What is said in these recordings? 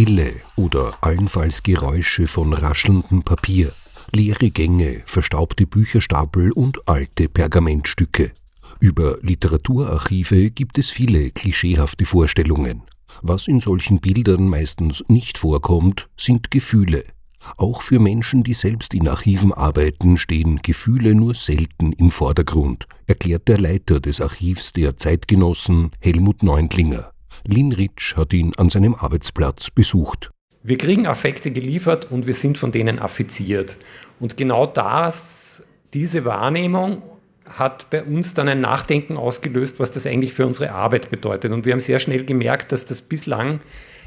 Stille oder allenfalls Geräusche von raschelndem Papier, leere Gänge, verstaubte Bücherstapel und alte Pergamentstücke. Über Literaturarchive gibt es viele klischeehafte Vorstellungen. Was in solchen Bildern meistens nicht vorkommt, sind Gefühle. Auch für Menschen, die selbst in Archiven arbeiten, stehen Gefühle nur selten im Vordergrund, erklärt der Leiter des Archivs der Zeitgenossen Helmut Neundlinger. Lin Ritsch hat ihn an seinem Arbeitsplatz besucht. Wir kriegen Affekte geliefert und wir sind von denen affiziert. Und genau das, diese Wahrnehmung hat bei uns dann ein Nachdenken ausgelöst, was das eigentlich für unsere Arbeit bedeutet. Und wir haben sehr schnell gemerkt, dass das bislang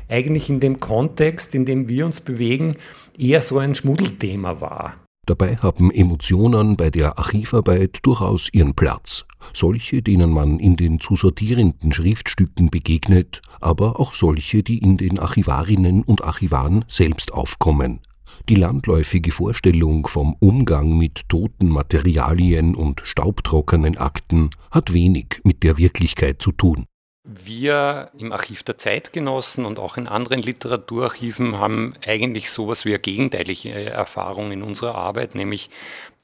eigentlich in dem Kontext, in dem wir uns bewegen, eher so ein Schmuddelthema war. Dabei haben Emotionen bei der Archivarbeit durchaus ihren Platz. Solche, denen man in den zu sortierenden Schriftstücken begegnet, aber auch solche, die in den Archivarinnen und Archivaren selbst aufkommen. Die landläufige Vorstellung vom Umgang mit toten Materialien und staubtrockenen Akten hat wenig mit der Wirklichkeit zu tun. Wir im Archiv der Zeitgenossen und auch in anderen Literaturarchiven haben eigentlich sowas wie eine gegenteilige Erfahrung in unserer Arbeit, nämlich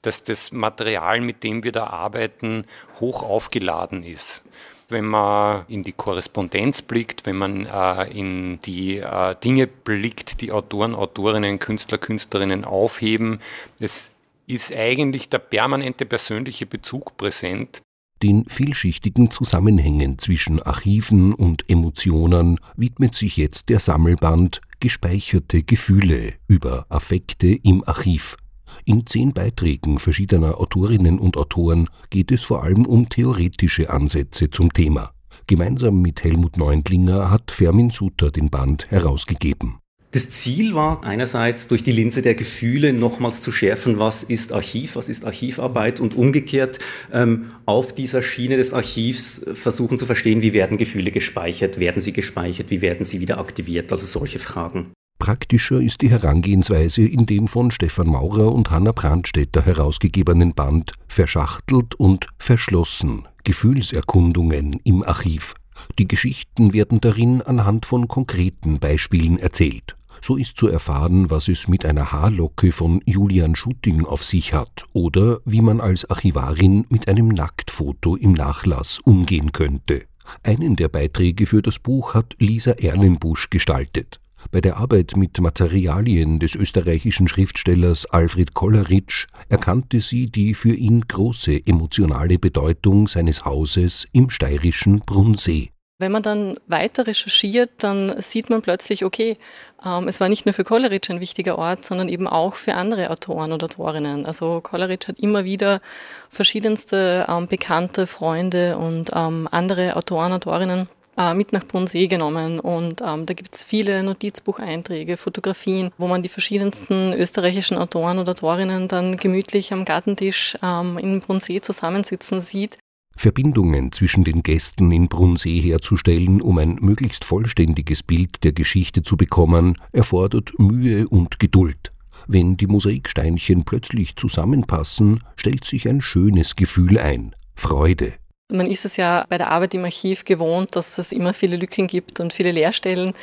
dass das Material, mit dem wir da arbeiten, hoch aufgeladen ist wenn man in die Korrespondenz blickt, wenn man äh, in die äh, Dinge blickt, die Autoren, Autorinnen, Künstler, Künstlerinnen aufheben. Es ist eigentlich der permanente persönliche Bezug präsent den vielschichtigen Zusammenhängen zwischen Archiven und Emotionen widmet sich jetzt der Sammelband Gespeicherte Gefühle über Affekte im Archiv. In zehn Beiträgen verschiedener Autorinnen und Autoren geht es vor allem um theoretische Ansätze zum Thema. Gemeinsam mit Helmut Neundlinger hat Fermin Suter den Band herausgegeben. Das Ziel war einerseits durch die Linse der Gefühle nochmals zu schärfen, was ist Archiv, was ist Archivarbeit und umgekehrt ähm, auf dieser Schiene des Archivs versuchen zu verstehen, wie werden Gefühle gespeichert, werden sie gespeichert, wie werden sie wieder aktiviert, also solche Fragen. Praktischer ist die Herangehensweise in dem von Stefan Maurer und Hanna Brandstätter herausgegebenen Band Verschachtelt und Verschlossen Gefühlserkundungen im Archiv. Die Geschichten werden darin anhand von konkreten Beispielen erzählt. So ist zu erfahren, was es mit einer Haarlocke von Julian Schutting auf sich hat oder wie man als Archivarin mit einem Nacktfoto im Nachlass umgehen könnte. Einen der Beiträge für das Buch hat Lisa Erlenbusch gestaltet. Bei der Arbeit mit Materialien des österreichischen Schriftstellers Alfred Kolleritsch erkannte sie die für ihn große emotionale Bedeutung seines Hauses im steirischen Brunnsee. Wenn man dann weiter recherchiert, dann sieht man plötzlich, okay, ähm, es war nicht nur für Coleridge ein wichtiger Ort, sondern eben auch für andere Autoren und Autorinnen. Also Coleridge hat immer wieder verschiedenste ähm, bekannte Freunde und ähm, andere Autoren, Autorinnen äh, mit nach Brunnsee genommen. Und ähm, da gibt es viele Notizbucheinträge, Fotografien, wo man die verschiedensten österreichischen Autoren und Autorinnen dann gemütlich am Gartentisch ähm, in Brunnsee zusammensitzen sieht. Verbindungen zwischen den Gästen in Brunnsee herzustellen, um ein möglichst vollständiges Bild der Geschichte zu bekommen, erfordert Mühe und Geduld. Wenn die Mosaiksteinchen plötzlich zusammenpassen, stellt sich ein schönes Gefühl ein Freude. Man ist es ja bei der Arbeit im Archiv gewohnt, dass es immer viele Lücken gibt und viele Leerstellen.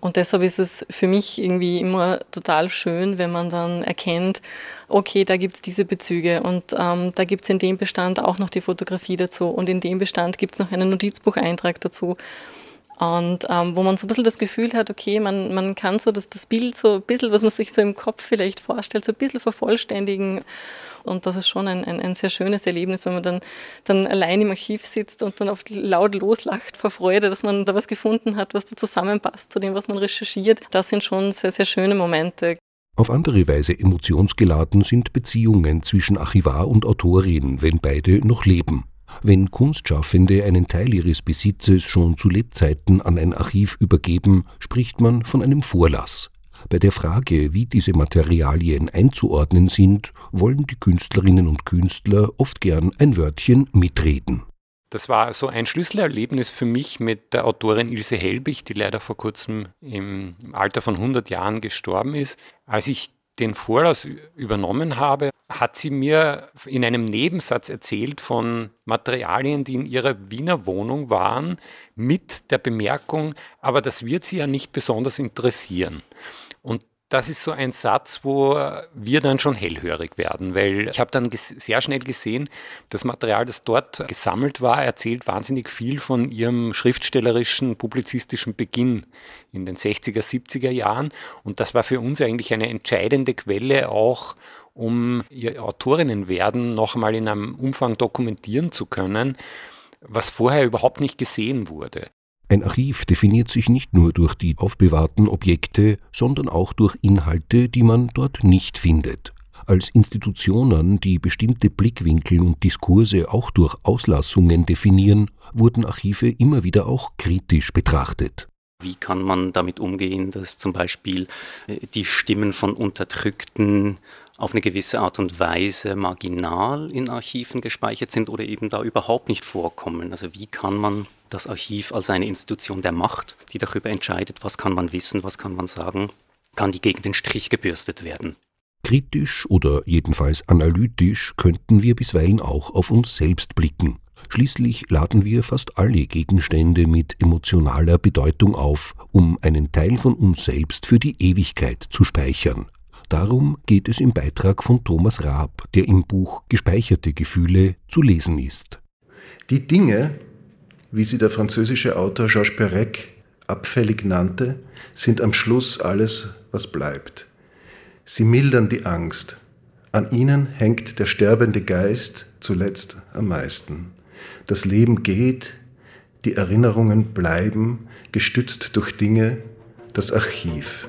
Und deshalb ist es für mich irgendwie immer total schön, wenn man dann erkennt, okay, da gibt es diese Bezüge und ähm, da gibt es in dem Bestand auch noch die Fotografie dazu und in dem Bestand gibt es noch einen Notizbucheintrag dazu. Und ähm, wo man so ein bisschen das Gefühl hat, okay, man, man kann so das, das Bild so ein bisschen, was man sich so im Kopf vielleicht vorstellt, so ein bisschen vervollständigen. Und das ist schon ein, ein, ein sehr schönes Erlebnis, wenn man dann, dann allein im Archiv sitzt und dann oft laut loslacht vor Freude, dass man da was gefunden hat, was da zusammenpasst zu dem, was man recherchiert. Das sind schon sehr, sehr schöne Momente. Auf andere Weise emotionsgeladen sind Beziehungen zwischen Archivar und Autorin, wenn beide noch leben. Wenn Kunstschaffende einen Teil ihres Besitzes schon zu Lebzeiten an ein Archiv übergeben, spricht man von einem Vorlass. Bei der Frage, wie diese Materialien einzuordnen sind, wollen die Künstlerinnen und Künstler oft gern ein Wörtchen mitreden. Das war so ein Schlüsselerlebnis für mich mit der Autorin Ilse Helbig, die leider vor kurzem im, Alter von 100 Jahren gestorben ist. Als ich den Vorlass übernommen habe, hat sie mir in einem Nebensatz erzählt von Materialien, die in ihrer Wiener Wohnung waren, mit der Bemerkung, aber das wird sie ja nicht besonders interessieren. Das ist so ein Satz, wo wir dann schon hellhörig werden, weil ich habe dann sehr schnell gesehen, das Material, das dort gesammelt war, erzählt wahnsinnig viel von ihrem schriftstellerischen, publizistischen Beginn in den 60er, 70er Jahren. Und das war für uns eigentlich eine entscheidende Quelle auch, um ihr Autorinnenwerden noch einmal in einem Umfang dokumentieren zu können, was vorher überhaupt nicht gesehen wurde. Ein Archiv definiert sich nicht nur durch die aufbewahrten Objekte, sondern auch durch Inhalte, die man dort nicht findet. Als Institutionen, die bestimmte Blickwinkel und Diskurse auch durch Auslassungen definieren, wurden Archive immer wieder auch kritisch betrachtet. Wie kann man damit umgehen, dass zum Beispiel äh, die Stimmen von Unterdrückten auf eine gewisse Art und Weise marginal in Archiven gespeichert sind oder eben da überhaupt nicht vorkommen? Also wie kann man das Archiv als eine Institution der Macht, die darüber entscheidet, was kann man wissen, was kann man sagen, kann die gegen den Strich gebürstet werden? Kritisch oder jedenfalls analytisch könnten wir bisweilen auch auf uns selbst blicken. Schließlich laden wir fast alle Gegenstände mit emotionaler Bedeutung auf, um einen Teil von uns selbst für die Ewigkeit zu speichern. Darum geht es im Beitrag von Thomas Raab, der im Buch Gespeicherte Gefühle zu lesen ist. Die Dinge, wie sie der französische Autor Georges Perec abfällig nannte, sind am Schluss alles, was bleibt. Sie mildern die Angst. An ihnen hängt der sterbende Geist zuletzt am meisten. Das Leben geht, die Erinnerungen bleiben, gestützt durch Dinge, das Archiv.